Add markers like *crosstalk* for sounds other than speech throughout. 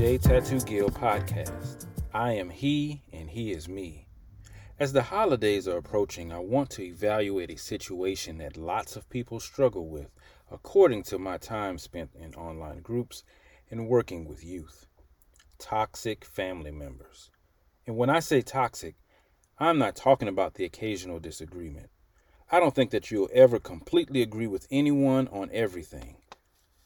Jae Tatu Gil podcast. I am he and he is me. As the holidays are approaching, I want to evaluate a situation that lots of people struggle with, according to my time spent in online groups and working with youth toxic family members. And when I say toxic, I'm not talking about the occasional disagreement. I don't think that you'll ever completely agree with anyone on everything.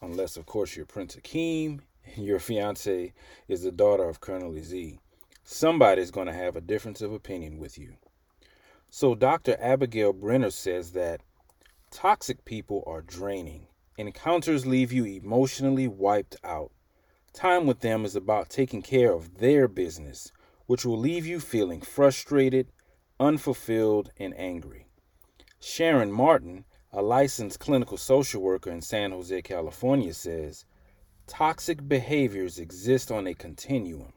Unless, of course, you're Prince Akeem *laughs* your fiance is the daughter of Colonel Z. Somebody's going to have a difference of opinion with you. So, Dr. Abigail Brenner says that toxic people are draining. Encounters leave you emotionally wiped out. Time with them is about taking care of their business, which will leave you feeling frustrated, unfulfilled, and angry. Sharon Martin, a licensed clinical social worker in San Jose, California, says toxic behaviors exist on a continuum.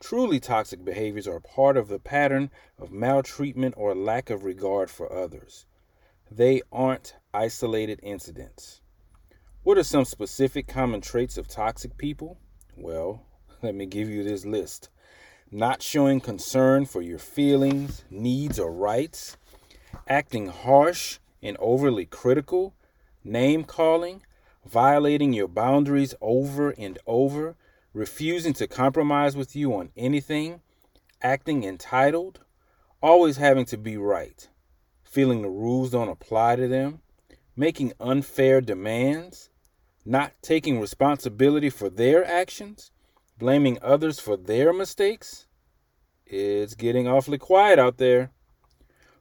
Truly toxic behaviors are part of the pattern of maltreatment or lack of regard for others. They aren't isolated incidents. What are some specific common traits of toxic people? Well, *laughs* let me give you this list not showing concern for your feelings, needs, or rights, acting harsh and overly critical, name calling, violating your boundaries over and over, refusing to compromise with you on anything, acting entitled, always having to be right, feeling the rules don't apply to them, making unfair demands, not taking responsibility for their actions, blaming others for their mistakes. It's getting awfully quiet out there.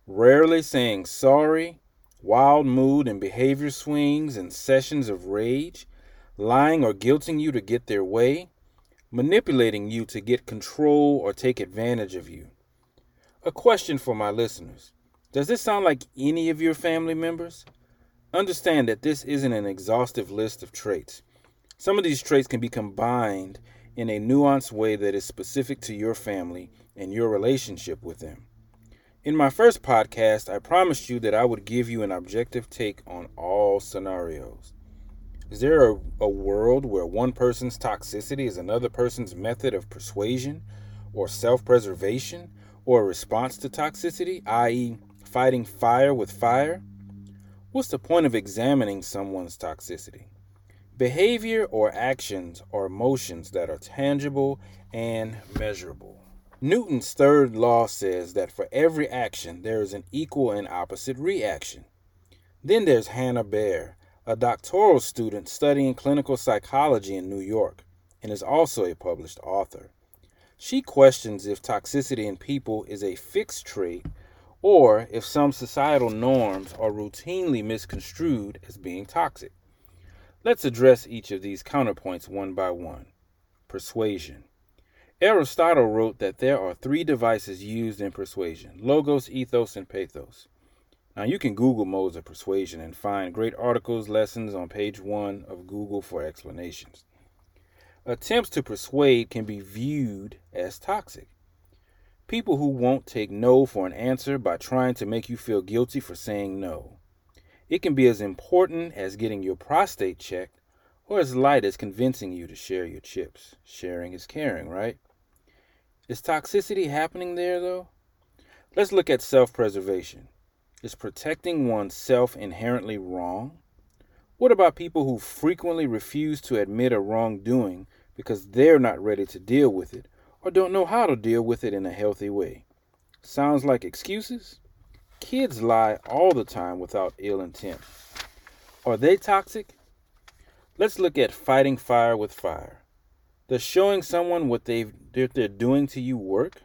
Rarely saying sorry, wild mood and behavior swings and sessions of rage, lying or guilting you to get their way, manipulating you to get control or take advantage of you. A question for my listeners Does this sound like any of your family members? Understand that this isn't an exhaustive list of traits. Some of these traits can be combined in a nuanced way that is specific to your family and your relationship with them. In my first podcast, I promised you that I would give you an objective take on all scenarios. Is there a, a world where one person's toxicity is another person's method of persuasion or self preservation or a response to toxicity, i.e., fighting fire with fire? What's the point of examining someone's toxicity? Behavior or actions are emotions that are tangible and measurable. Newton's third law says that for every action there is an equal and opposite reaction. Then there's Hannah Baer, a doctoral student studying clinical psychology in New York, and is also a published author. She questions if toxicity in people is a fixed trait or if some societal norms are routinely misconstrued as being toxic. Let's address each of these counterpoints one by one. Persuasion. Aristotle wrote that there are three devices used in persuasion logos, ethos, and pathos. Now, you can Google modes of persuasion and find great articles, lessons on page one of Google for explanations. Attempts to persuade can be viewed as toxic. People who won't take no for an answer by trying to make you feel guilty for saying no. It can be as important as getting your prostate checked or as light as convincing you to share your chips. Sharing is caring, right? Is toxicity happening there, though? Let's look at self preservation. Is protecting oneself inherently wrong? What about people who frequently refuse to admit a wrongdoing because they're not ready to deal with it or don't know how to deal with it in a healthy way. Sounds like excuses? Kids lie all the time without ill intent. Are they toxic? Let's look at fighting fire with fire. Does showing someone what they've, they're doing to you work?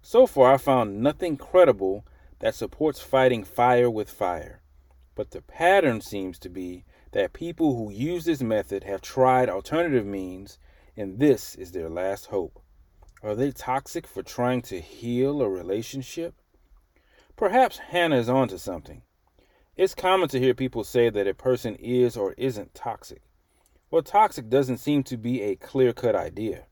So far, I found nothing credible that supports fighting fire with fire. But the pattern seems to be that people who use this method have tried alternative means, and this is their last hope. Are they toxic for trying to heal a relationship? Perhaps Hannah is onto something. It's common to hear people say that a person is or isn't toxic. Well, toxic doesn't seem to be a clear cut idea.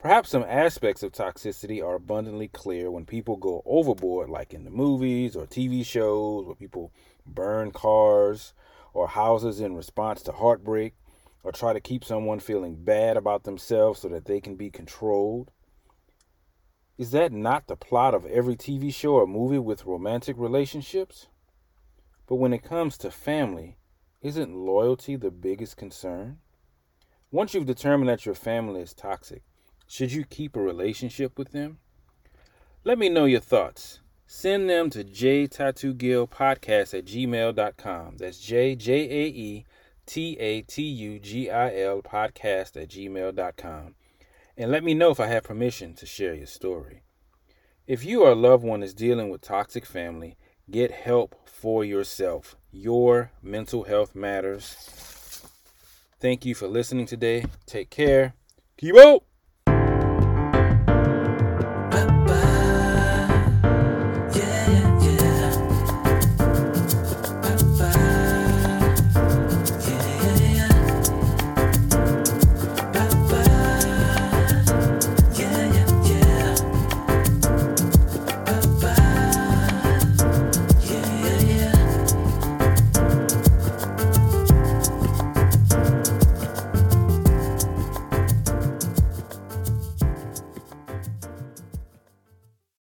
Perhaps some aspects of toxicity are abundantly clear when people go overboard, like in the movies or TV shows where people burn cars or houses in response to heartbreak, or try to keep someone feeling bad about themselves so that they can be controlled? Is that not the plot of every TV show or movie with romantic relationships? But when it comes to family, isn't loyalty the biggest concern? Once you've determined that your family is toxic, should you keep a relationship with them? Let me know your thoughts. Send them to jaetatugil.podcast at gmail.com. That's J J A E T A T U G I L podcast at gmail.com. And let me know if I have permission to share your story. If you or a loved one is dealing with toxic family, get help for yourself. Your mental health matters. Thank you for listening today. Take care. Keep out.